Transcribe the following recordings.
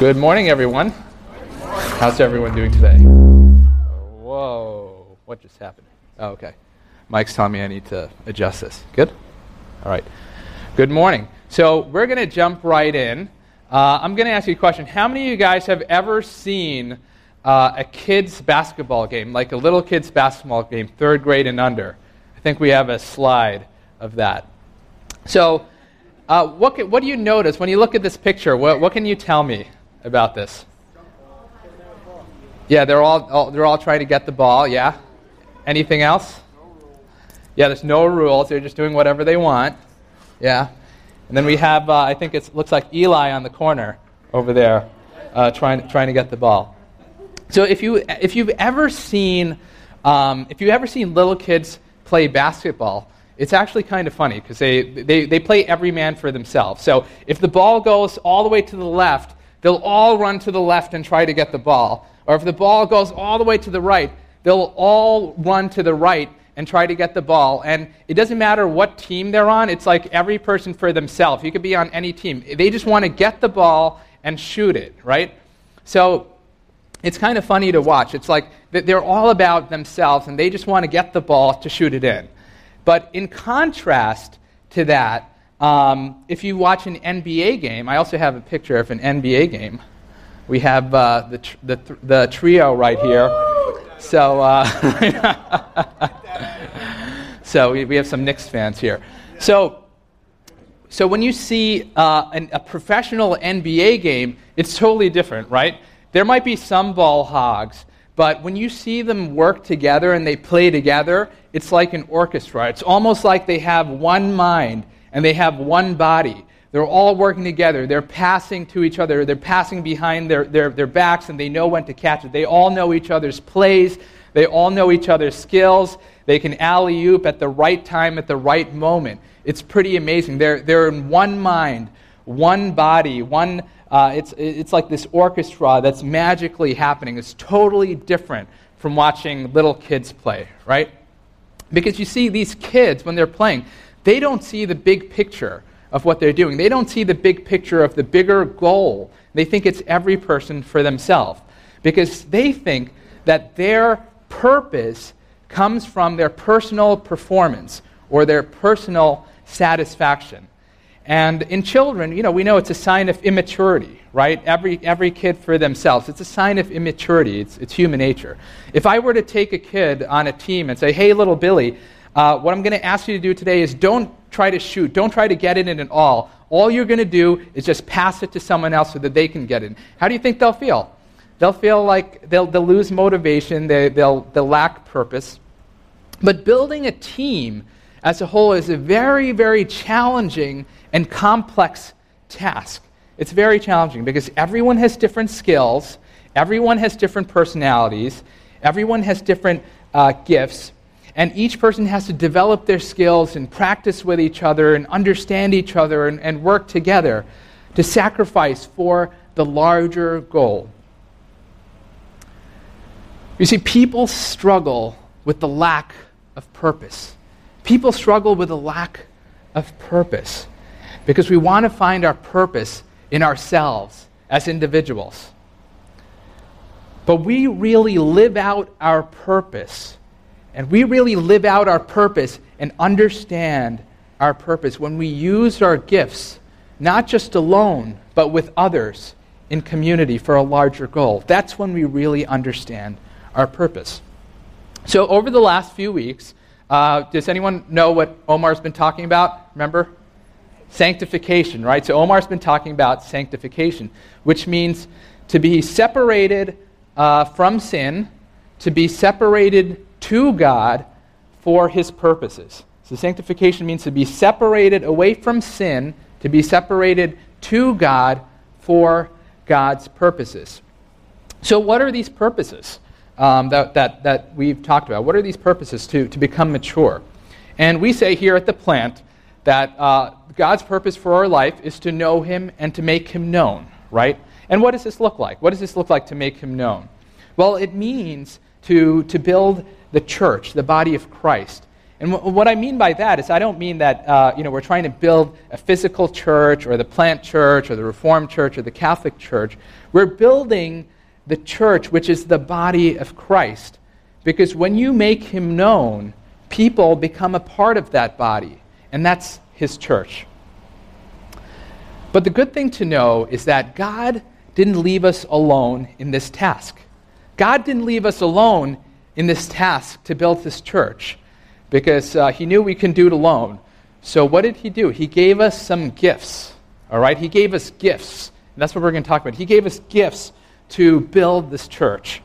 Good morning, everyone. How's everyone doing today? Whoa, what just happened? Oh, okay. Mike's telling me I need to adjust this. Good? All right. Good morning. So we're going to jump right in. Uh, I'm going to ask you a question. How many of you guys have ever seen uh, a kid's basketball game, like a little kid's basketball game, third grade and under? I think we have a slide of that. So, uh, what, what do you notice when you look at this picture? What, what can you tell me about this? Yeah, they're all, all, they're all trying to get the ball. Yeah. Anything else? Yeah, there's no rules. They're just doing whatever they want. Yeah. And then we have, uh, I think it looks like Eli on the corner over there, uh, trying trying to get the ball. So if you if you've ever seen um, if you've ever seen little kids play basketball, it's actually kind of funny because they, they, they play every man for themselves. So if the ball goes all the way to the left, they'll all run to the left and try to get the ball. Or if the ball goes all the way to the right, they'll all run to the right and try to get the ball. And it doesn't matter what team they're on, it's like every person for themselves. You could be on any team. They just want to get the ball and shoot it, right? So it's kind of funny to watch. It's like they're all about themselves and they just want to get the ball to shoot it in. But in contrast to that, um, if you watch an NBA game, I also have a picture of an NBA game. We have uh, the, tr- the, th- the trio right here. So, uh, so we, we have some Knicks fans here. So, so when you see uh, an, a professional NBA game, it's totally different, right? There might be some ball hogs, but when you see them work together and they play together, it's like an orchestra. It's almost like they have one mind and they have one body. They're all working together. They're passing to each other. They're passing behind their, their, their backs, and they know when to catch it. They all know each other's plays. They all know each other's skills. They can alley oop at the right time, at the right moment. It's pretty amazing. They're, they're in one mind, one body, one. Uh, it's, it's like this orchestra that's magically happening. It's totally different from watching little kids play, right? Because you see, these kids, when they're playing, they don't see the big picture of what they're doing. They don't see the big picture of the bigger goal. They think it's every person for themselves because they think that their purpose comes from their personal performance or their personal satisfaction. And in children, you know, we know it's a sign of immaturity, right? Every, every kid for themselves. It's a sign of immaturity. It's, it's human nature. If I were to take a kid on a team and say, hey, little Billy, uh, what I'm going to ask you to do today is don't try to shoot. Don't try to get in it at all. All you're going to do is just pass it to someone else so that they can get in. How do you think they'll feel? They'll feel like they'll, they'll lose motivation, they, they'll, they'll lack purpose. But building a team as a whole is a very, very challenging and complex task. It's very challenging because everyone has different skills, everyone has different personalities, everyone has different uh, gifts, and each person has to develop their skills and practice with each other and understand each other and, and work together to sacrifice for the larger goal. You see, people struggle with the lack of purpose. People struggle with a lack of purpose because we want to find our purpose in ourselves as individuals. But we really live out our purpose and we really live out our purpose and understand our purpose when we use our gifts, not just alone, but with others in community for a larger goal. That's when we really understand our purpose. So, over the last few weeks, uh, does anyone know what Omar's been talking about? Remember? Sanctification, right? So, Omar's been talking about sanctification, which means to be separated uh, from sin, to be separated to God for his purposes. So sanctification means to be separated away from sin, to be separated to God for God's purposes. So, what are these purposes um, that, that, that we've talked about? What are these purposes to, to become mature? And we say here at the plant that uh, God's purpose for our life is to know Him and to make Him known, right? And what does this look like? What does this look like to make Him known? Well, it means to, to build the church, the body of Christ, And w- what I mean by that is I don't mean that uh, you know, we're trying to build a physical church or the plant church or the Reformed church or the Catholic church. We're building the church, which is the body of Christ. Because when you make him known, people become a part of that body, and that's his church. But the good thing to know is that God didn't leave us alone in this task. God didn't leave us alone in this task to build this church because uh, he knew we can do it alone. So, what did he do? He gave us some gifts. All right? He gave us gifts. And that's what we're going to talk about. He gave us gifts to build this church.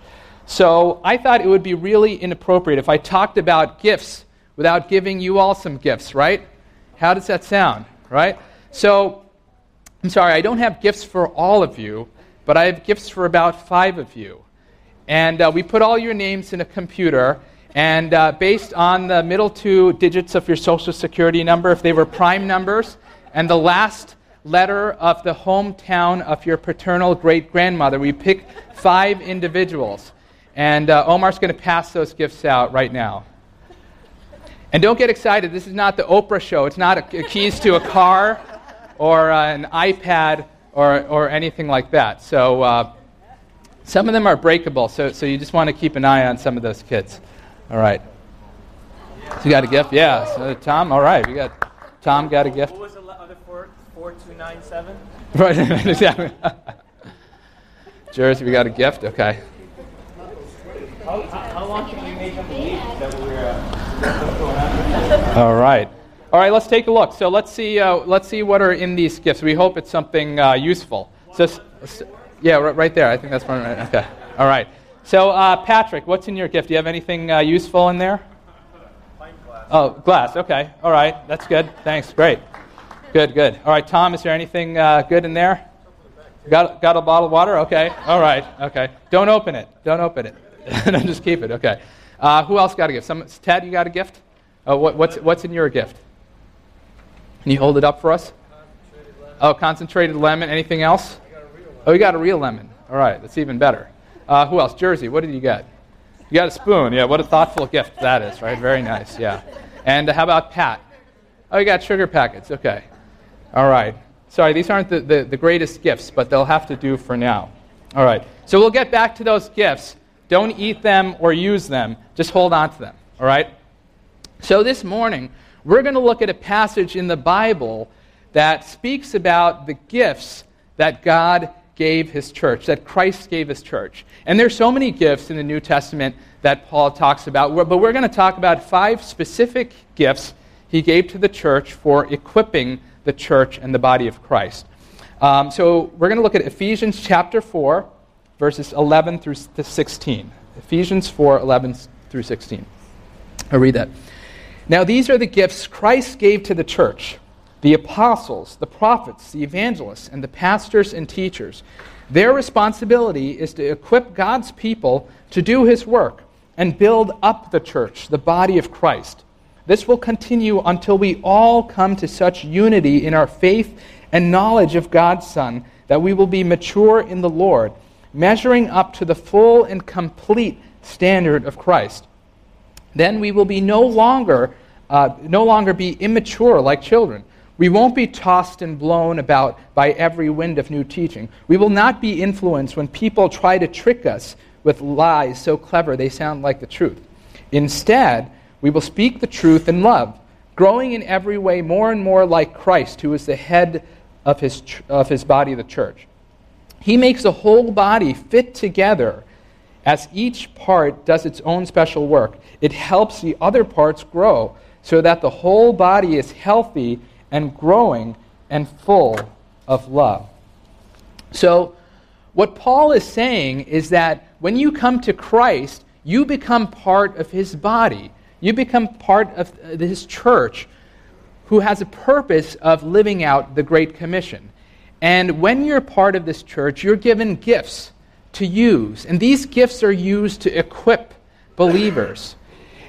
So, I thought it would be really inappropriate if I talked about gifts without giving you all some gifts, right? How does that sound, right? So, I'm sorry, I don't have gifts for all of you, but I have gifts for about five of you. And uh, we put all your names in a computer, and uh, based on the middle two digits of your social security number, if they were prime numbers, and the last letter of the hometown of your paternal great grandmother, we pick five individuals. And uh, Omar's going to pass those gifts out right now. And don't get excited, this is not the Oprah show. It's not a, a keys to a car or uh, an iPad or, or anything like that. So uh, some of them are breakable, so, so you just want to keep an eye on some of those kits. All right. So you got a gift? Yeah. So Tom, all right. We got Tom got a gift. What was the other four? Four two nine seven. Right. exactly. Jersey, we got a gift. Okay. How, how long can we make them believe that we're uh? All right. All right. Let's take a look. So let's see. Uh, let's see what are in these gifts. We hope it's something uh, useful. So, yeah, right, right there. I think that's one. Okay. All right. So, uh, Patrick, what's in your gift? Do you have anything uh, useful in there? Glass. Oh, glass. Okay. All right. That's good. Thanks. Great. Good, good. All right, Tom, is there anything uh, good in there? Got, got a bottle of water? Okay. All right. Okay. Don't open it. Don't open it. no, just keep it. Okay. Uh, who else got a gift? Some, Ted, you got a gift? Oh, what, what's, what's in your gift? Can you hold it up for us? Oh, concentrated lemon. Anything else? Oh, you got a real lemon. All right. That's even better. Uh, who else? Jersey, what did you get? You got a spoon. Yeah, what a thoughtful gift that is, right? Very nice, yeah. And how about Pat? Oh, you got sugar packets. Okay. All right. Sorry, these aren't the, the, the greatest gifts, but they'll have to do for now. All right. So we'll get back to those gifts. Don't eat them or use them, just hold on to them. All right? So this morning, we're going to look at a passage in the Bible that speaks about the gifts that God gave his church, that Christ gave his church. And there's so many gifts in the New Testament that Paul talks about, but we're going to talk about five specific gifts he gave to the church for equipping the church and the body of Christ. Um, so we're going to look at Ephesians chapter 4, verses 11 through 16. Ephesians 4, 11 through 16. I'll read that. Now, these are the gifts Christ gave to the church the apostles, the prophets, the evangelists, and the pastors and teachers. Their responsibility is to equip God's people to do his work and build up the church, the body of Christ. This will continue until we all come to such unity in our faith and knowledge of God's Son that we will be mature in the Lord, measuring up to the full and complete standard of Christ. Then we will be no longer, uh, no longer be immature like children we won't be tossed and blown about by every wind of new teaching. We will not be influenced when people try to trick us with lies so clever they sound like the truth. Instead, we will speak the truth in love, growing in every way more and more like Christ, who is the head of his, of his body, the church. He makes the whole body fit together as each part does its own special work. It helps the other parts grow so that the whole body is healthy and growing and full of love. So, what Paul is saying is that when you come to Christ, you become part of his body. You become part of uh, his church who has a purpose of living out the Great Commission. And when you're part of this church, you're given gifts to use. And these gifts are used to equip believers.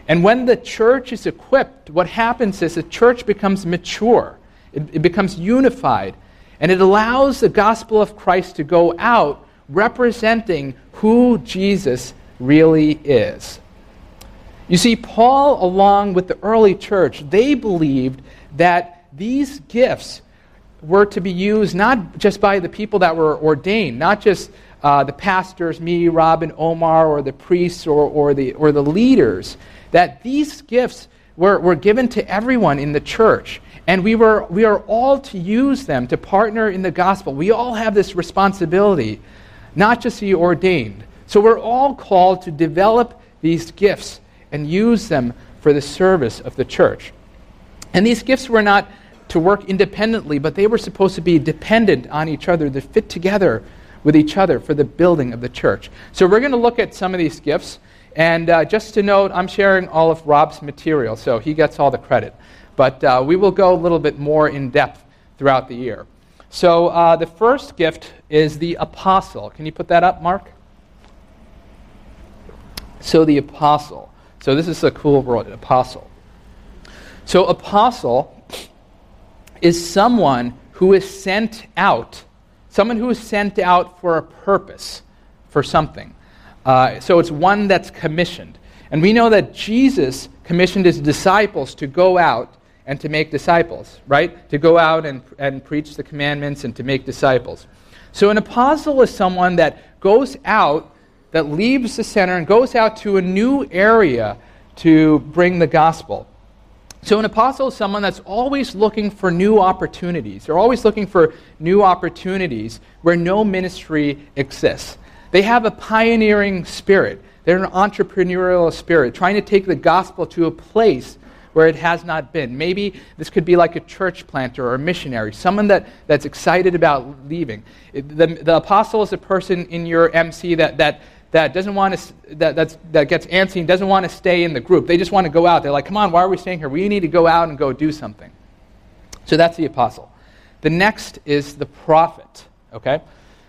And when the church is equipped, what happens is the church becomes mature, it, it, becomes unified, and it allows the gospel of Christ to go out representing who Jesus really is. You see, Paul, along with the early church, they believed that these gifts were to be used not just by the people that were ordained, not just uh, the pastors, me, Rob, and Omar, or the priests, or, or, the, or the leaders, that these gifts were, were given to everyone in the church. And we, were, we are all to use them to partner in the gospel. We all have this responsibility, not just the ordained. So we're all called to develop these gifts and use them for the service of the church. And these gifts were not to work independently, but they were supposed to be dependent on each other, to fit together with each other for the building of the church. So we're going to look at some of these gifts. And uh, just to note, I'm sharing all of Rob's material, so he gets all the credit. But uh, we will go a little bit more in depth throughout the year. So uh, the first gift is the apostle. Can you put that up, Mark? So the apostle. So this is a cool word, apostle. So apostle is someone who is sent out, someone who is sent out for a purpose, for something. Uh, so it's one that's commissioned. And we know that Jesus commissioned his disciples to go out and to make disciples, right? To go out and, and preach the commandments and to make disciples. So an apostle is someone that goes out, that leaves the center and goes out to a new area to bring the gospel. So, an apostle is someone that's always looking for new opportunities. They're always looking for new opportunities where no ministry exists. They have a pioneering spirit, they're an entrepreneurial spirit, trying to take the gospel to a place where it has not been. Maybe this could be like a church planter or a missionary, someone that, that's excited about leaving. The, the apostle is a person in your MC that, that that doesn't want to that, that gets antsy and doesn't want to stay in the group. They just want to go out. They're like, come on, why are we staying here? We need to go out and go do something. So that's the apostle. The next is the prophet. Okay?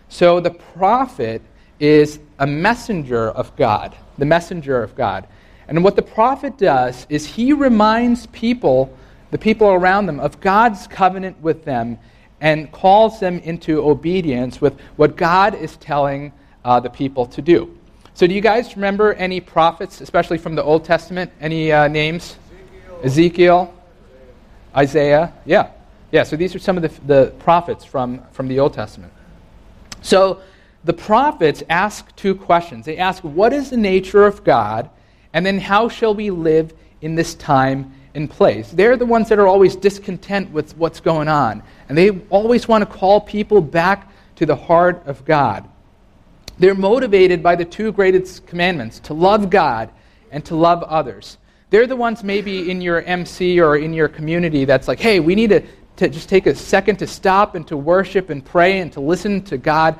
So the prophet is a messenger of God. The messenger of God. And what the prophet does is he reminds people, the people around them, of God's covenant with them and calls them into obedience with what God is telling uh, the people to do. So, do you guys remember any prophets, especially from the Old Testament? Any uh, names? Ezekiel. Ezekiel, Isaiah. Yeah. Yeah, so these are some of the, the prophets from, from the Old Testament. So, the prophets ask two questions. They ask, What is the nature of God? And then, how shall we live in this time and place? They're the ones that are always discontent with what's going on. And they always want to call people back to the heart of God. They're motivated by the two greatest commandments to love God and to love others. They're the ones maybe in your MC or in your community that's like, hey, we need to, to just take a second to stop and to worship and pray and to listen to God.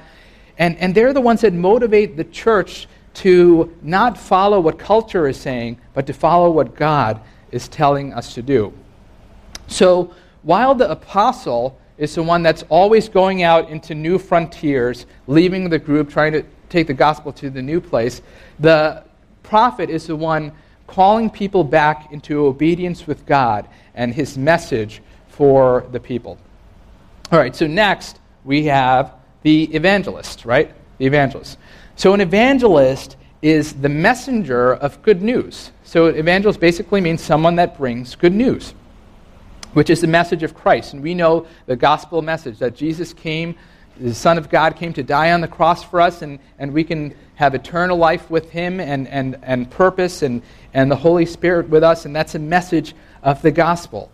And, and they're the ones that motivate the church to not follow what culture is saying, but to follow what God is telling us to do. So while the apostle is the one that's always going out into new frontiers, leaving the group, trying to take the gospel to the new place. The prophet is the one calling people back into obedience with God and his message for the people. All right, so next we have the evangelist, right? The evangelist. So an evangelist is the messenger of good news. So evangelist basically means someone that brings good news which is the message of Christ. And we know the gospel message that Jesus came, the Son of God came to die on the cross for us, and, and we can have eternal life with Him and, and, and purpose and, and the Holy Spirit with us. And that's a message of the gospel.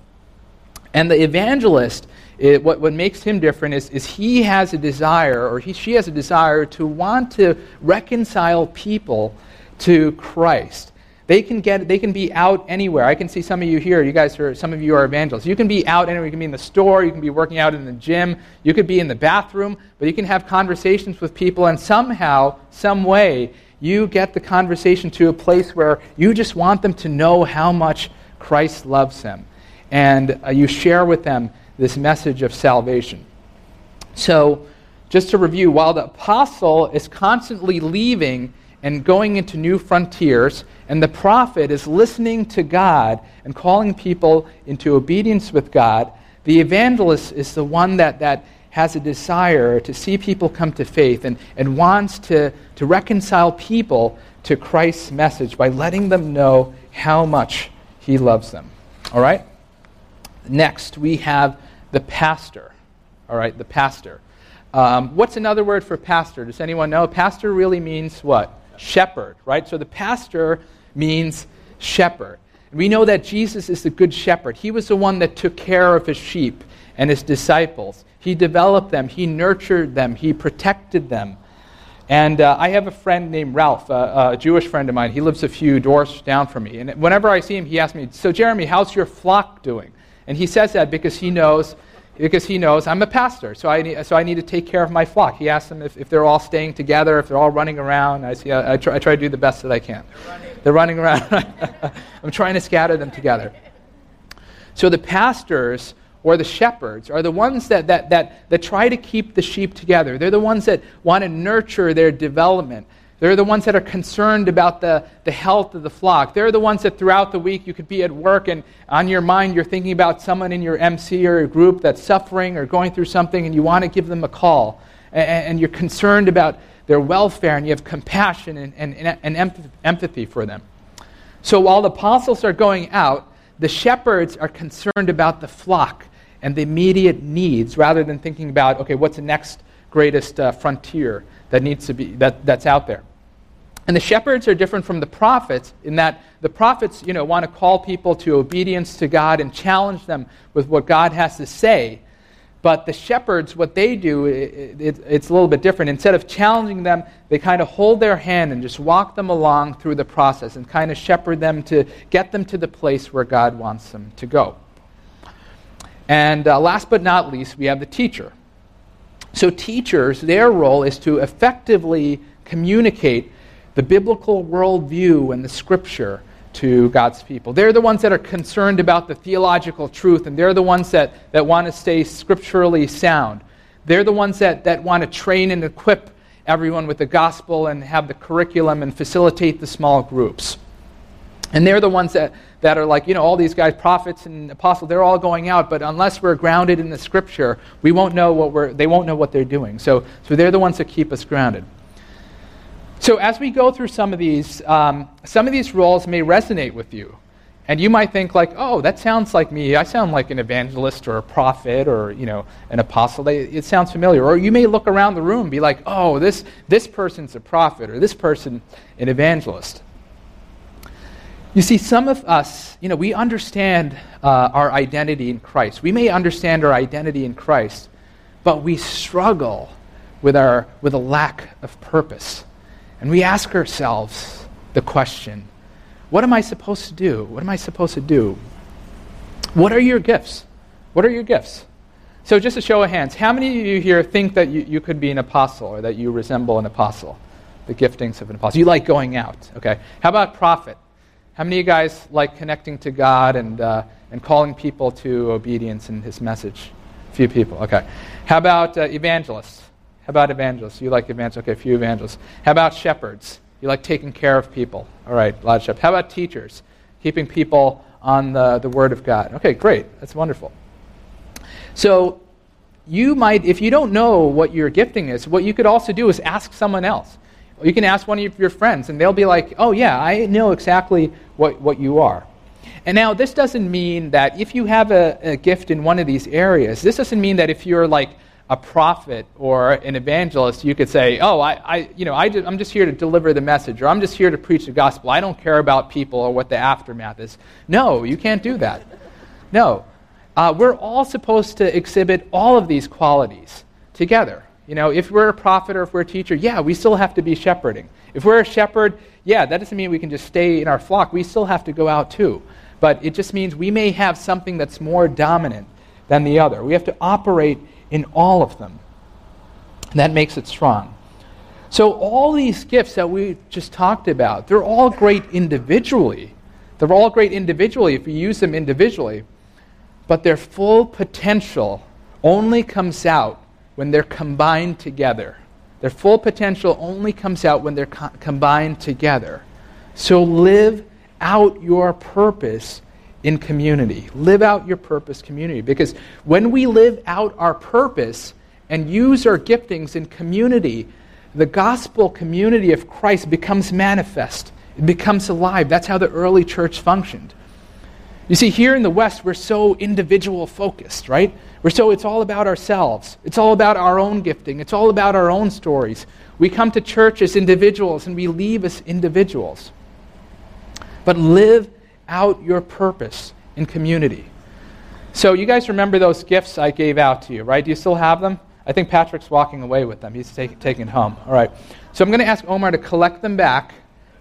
And the evangelist, it, what, what makes him different is, is he has a desire, or he, she has a desire, to want to reconcile people to Christ. They can get they can be out anywhere. I can see some of you here. You guys are some of you are evangelists. You can be out anywhere. You can be in the store, you can be working out in the gym, you could be in the bathroom, but you can have conversations with people and somehow, some way, you get the conversation to a place where you just want them to know how much Christ loves them. And uh, you share with them this message of salvation. So, just to review, while the apostle is constantly leaving and going into new frontiers, and the prophet is listening to God and calling people into obedience with God. The evangelist is the one that, that has a desire to see people come to faith and, and wants to, to reconcile people to Christ's message by letting them know how much he loves them. All right? Next, we have the pastor. All right, the pastor. Um, what's another word for pastor? Does anyone know? Pastor really means what? Shepherd, right? So the pastor means shepherd. We know that Jesus is the good shepherd. He was the one that took care of his sheep and his disciples. He developed them, he nurtured them, he protected them. And uh, I have a friend named Ralph, uh, a Jewish friend of mine. He lives a few doors down from me. And whenever I see him, he asks me, So, Jeremy, how's your flock doing? And he says that because he knows because he knows I'm a pastor, so I need, so I need to take care of my flock. He asks them if, if they're all staying together, if they're all running around. I, see, I, I, try, I try to do the best that I can. They're running, they're running around. I'm trying to scatter them together. So the pastors or the shepherds are the ones that, that, that, that try to keep the sheep together. They're the ones that want to nurture their development. They're the ones that are concerned about the, the health of the flock. They're the ones that throughout the week you could be at work and on your mind you're thinking about someone in your MC or your group that's suffering or going through something and you want to give them a call. And, and you're concerned about their welfare and you have compassion and, and, and empathy for them. So while the apostles are going out, the shepherds are concerned about the flock and the immediate needs rather than thinking about, okay, what's the next greatest uh, frontier that needs to be, that, that's out there. And the shepherds are different from the prophets in that the prophets, you know, want to call people to obedience to God and challenge them with what God has to say. But the shepherds, what they do, it, it, it's a little bit different. Instead of challenging them, they kind of hold their hand and just walk them along through the process and kind of shepherd them to get them to the place where God wants them to go. And uh, last but not least, we have the teacher. So, teachers, their role is to effectively communicate the biblical worldview and the scripture to God's people. They're the ones that are concerned about the theological truth, and they're the ones that, that want to stay scripturally sound. They're the ones that, that want to train and equip everyone with the gospel and have the curriculum and facilitate the small groups. And they're the ones that, that are like, you know, all these guys, prophets and apostles, they're all going out, but unless we're grounded in the scripture, we won't know what we're, they won't know what they're doing. So, so they're the ones that keep us grounded. So, as we go through some of these, um, some of these roles may resonate with you. And you might think, like, oh, that sounds like me. I sound like an evangelist or a prophet or, you know, an apostle. It sounds familiar. Or you may look around the room and be like, oh, this, this person's a prophet or this person an evangelist. You see, some of us, you know, we understand uh, our identity in Christ. We may understand our identity in Christ, but we struggle with, our, with a lack of purpose. And we ask ourselves the question what am I supposed to do? What am I supposed to do? What are your gifts? What are your gifts? So, just a show of hands, how many of you here think that you, you could be an apostle or that you resemble an apostle? The giftings of an apostle. You like going out, okay? How about prophet? How many of you guys like connecting to God and, uh, and calling people to obedience in his message? A few people, okay. How about uh, evangelists? How about evangelists? You like evangelists? Okay, a few evangelists. How about shepherds? You like taking care of people? All right, a lot of shepherds. How about teachers? Keeping people on the, the Word of God. Okay, great. That's wonderful. So, you might, if you don't know what your gifting is, what you could also do is ask someone else. You can ask one of your friends, and they'll be like, oh, yeah, I know exactly what, what you are. And now, this doesn't mean that if you have a, a gift in one of these areas, this doesn't mean that if you're like a prophet or an evangelist, you could say, "Oh, I, I you know, I am just here to deliver the message, or I'm just here to preach the gospel. I don't care about people or what the aftermath is." No, you can't do that. No, uh, we're all supposed to exhibit all of these qualities together. You know, if we're a prophet or if we're a teacher, yeah, we still have to be shepherding. If we're a shepherd, yeah, that doesn't mean we can just stay in our flock. We still have to go out too. But it just means we may have something that's more dominant than the other. We have to operate in all of them. And that makes it strong. So, all these gifts that we just talked about, they're all great individually. They're all great individually if you use them individually. But their full potential only comes out when they're combined together. Their full potential only comes out when they're co- combined together. So, live out your purpose in community. Live out your purpose community. Because when we live out our purpose and use our giftings in community, the gospel community of Christ becomes manifest. It becomes alive. That's how the early church functioned. You see, here in the West, we're so individual focused, right? We're so, it's all about ourselves. It's all about our own gifting. It's all about our own stories. We come to church as individuals and we leave as individuals. But live out your purpose in community. So, you guys remember those gifts I gave out to you, right? Do you still have them? I think Patrick's walking away with them. He's take, taking home. All right. So, I'm going to ask Omar to collect them back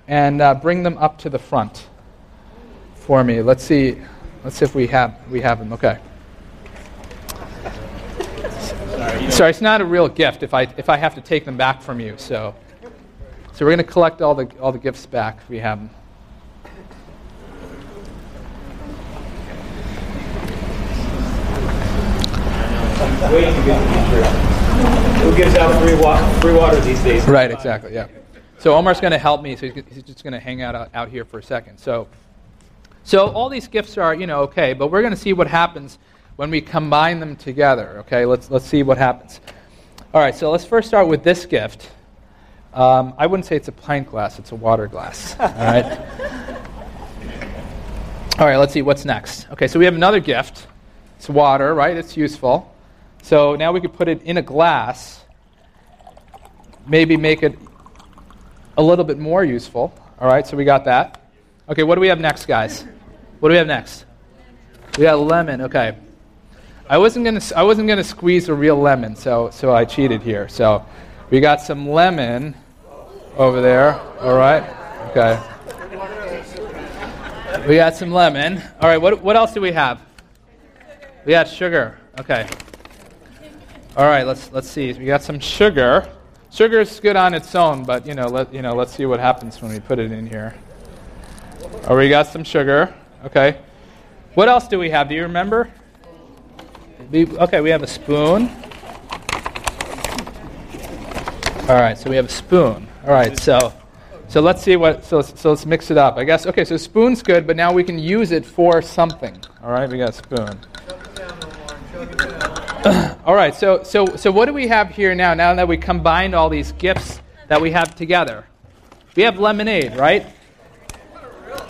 and uh, bring them up to the front for me. Let's see. Let's see if we have we have them. Okay. Sorry, it's not a real gift if I if I have to take them back from you. So, so we're going to collect all the all the gifts back if we have them. Who gives out free, wa- free water these days? Right, exactly, yeah. So Omar's going to help me, so he's just going to hang out out here for a second. So, so all these gifts are, you know, okay, but we're going to see what happens when we combine them together. Okay, let's let's see what happens. All right, so let's first start with this gift. Um, I wouldn't say it's a pint glass; it's a water glass. All right. all right. Let's see what's next. Okay, so we have another gift. It's water, right? It's useful. So now we could put it in a glass. Maybe make it a little bit more useful. All right, so we got that. Okay, what do we have next, guys? What do we have next? We got lemon. Okay. I wasn't gonna I wasn't gonna squeeze a real lemon, so so I cheated here. So we got some lemon over there. All right. Okay. We got some lemon. All right. What what else do we have? We got sugar. Okay. All right. Let's let's see. We got some sugar. Sugar is good on its own, but you know let you know let's see what happens when we put it in here. Oh, we got some sugar. Okay. What else do we have? Do you remember? We, okay, we have a spoon. All right, so we have a spoon. All right, so so let's see what. So so let's mix it up. I guess. Okay, so spoon's good, but now we can use it for something. All right, we got a spoon. all right, so so so what do we have here now? Now that we combined all these gifts that we have together, we have lemonade, right?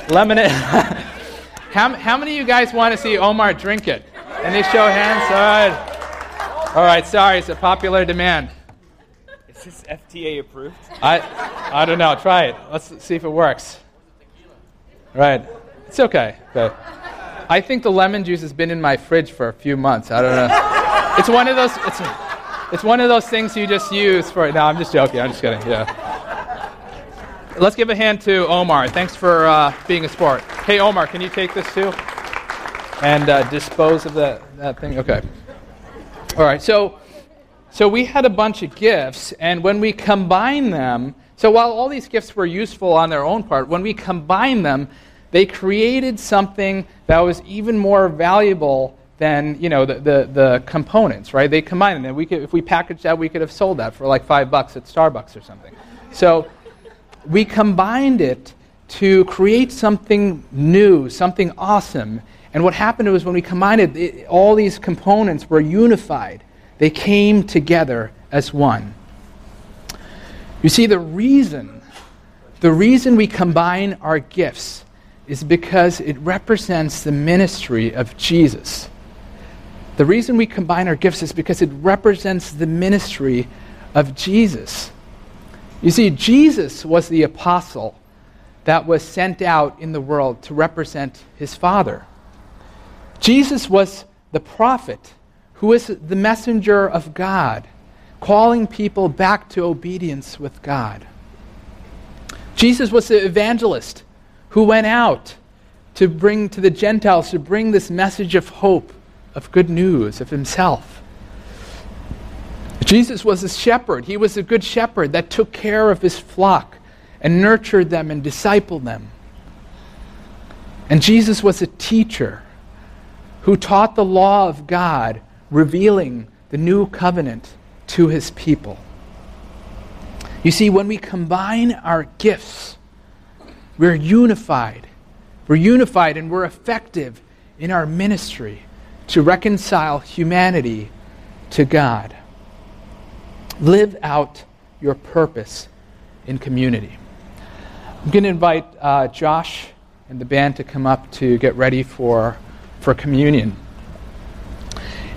Lemonade. how, how many of you guys want to see Omar drink it? Any show of hands? All right. All right, sorry, it's a popular demand. Is this FDA approved? I, I don't know. Try it. Let's see if it works. Right. It's okay. Okay. I think the lemon juice has been in my fridge for a few months. I don't know. It's one of those. It's, it's one of those things you just use for. No, I'm just joking. I'm just kidding. Yeah. Let's give a hand to Omar. Thanks for uh, being a sport. Hey, Omar, can you take this too? And uh, dispose of that, that thing? Okay. All right. So, so we had a bunch of gifts, and when we combine them, so while all these gifts were useful on their own part, when we combine them, they created something that was even more valuable than you know the, the, the components, right? They combine them. We could, if we packaged that, we could have sold that for like five bucks at Starbucks or something. So we combined it to create something new, something awesome. And what happened was when we combined it, it, all these components were unified. They came together as one. You see, the reason, the reason we combine our gifts is because it represents the ministry of Jesus. The reason we combine our gifts is because it represents the ministry of Jesus. You see, Jesus was the apostle that was sent out in the world to represent his Father. Jesus was the prophet who was the messenger of God, calling people back to obedience with God. Jesus was the evangelist who went out to bring to the Gentiles, to bring this message of hope, of good news, of himself. Jesus was a shepherd. He was a good shepherd that took care of his flock and nurtured them and discipled them. And Jesus was a teacher who taught the law of God, revealing the new covenant to his people. You see, when we combine our gifts, we're unified. We're unified and we're effective in our ministry to reconcile humanity to God. Live out your purpose in community. I'm going to invite uh, Josh and the band to come up to get ready for, for communion.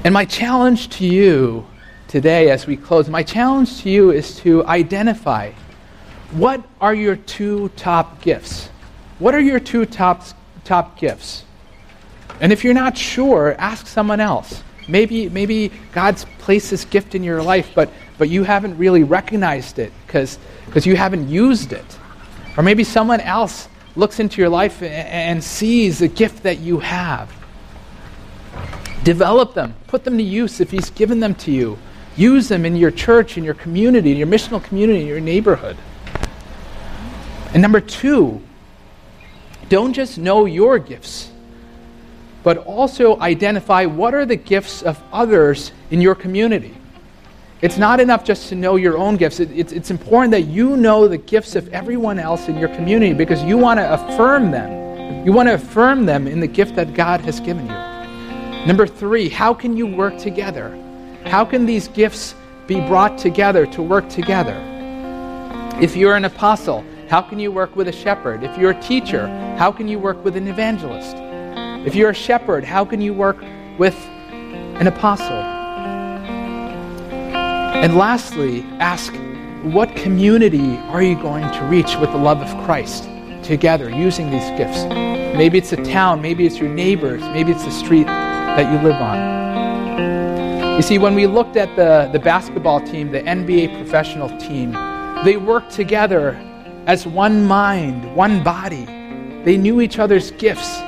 And my challenge to you today as we close, my challenge to you is to identify what are your two top gifts? What are your two top, top gifts? And if you're not sure, ask someone else. Maybe, maybe God's placed this gift in your life, but, but you haven't really recognized it because you haven't used it. Or maybe someone else looks into your life and, and sees the gift that you have. Develop them, put them to use if He's given them to you. Use them in your church, in your community, in your missional community, in your neighborhood. And number two, don't just know your gifts, but also identify what are the gifts of others in your community. It's not enough just to know your own gifts. It, it's, it's important that you know the gifts of everyone else in your community because you want to affirm them. You want to affirm them in the gift that God has given you. Number three, how can you work together? How can these gifts be brought together to work together? If you're an apostle, how can you work with a shepherd? If you're a teacher, how can you work with an evangelist? If you're a shepherd, how can you work with an apostle? And lastly, ask what community are you going to reach with the love of Christ together using these gifts? Maybe it's a town, maybe it's your neighbors, maybe it's the street that you live on. You see, when we looked at the, the basketball team, the NBA professional team, they worked together as one mind, one body. They knew each other's gifts,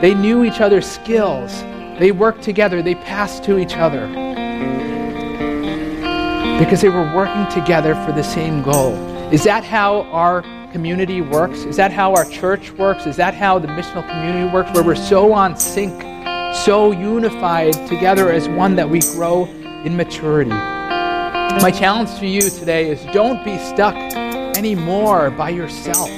they knew each other's skills. They worked together, they passed to each other because they were working together for the same goal. Is that how our community works? Is that how our church works? Is that how the missional community works, where we're so on sync? so unified together as one that we grow in maturity. My challenge to you today is don't be stuck anymore by yourself.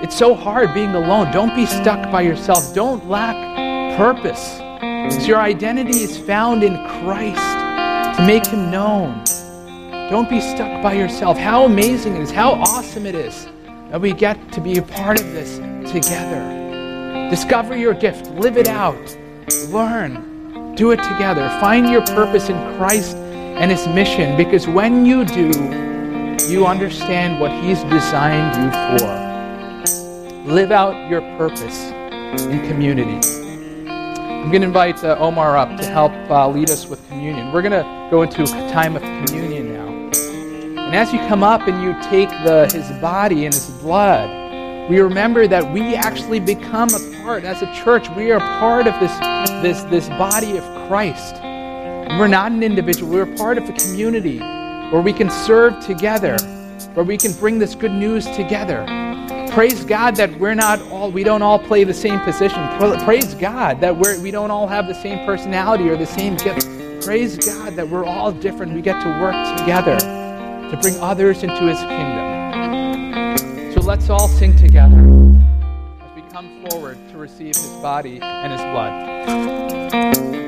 It's so hard being alone. Don't be stuck by yourself. Don't lack purpose. Because your identity is found in Christ to make him known. Don't be stuck by yourself. How amazing it is, how awesome it is that we get to be a part of this together. Discover your gift, live it out. Learn. Do it together. Find your purpose in Christ and His mission because when you do, you understand what He's designed you for. Live out your purpose in community. I'm going to invite uh, Omar up to help uh, lead us with communion. We're going to go into a time of communion now. And as you come up and you take the, his body and his blood, we remember that we actually become a part, as a church, we are part of this, this, this body of Christ. We're not an individual, we're part of a community where we can serve together, where we can bring this good news together. Praise God that we're not all, we don't all play the same position. Praise God that we're, we don't all have the same personality or the same gift. Praise God that we're all different. We get to work together to bring others into His kingdom So let's all sing together as we come forward to receive his body and his blood.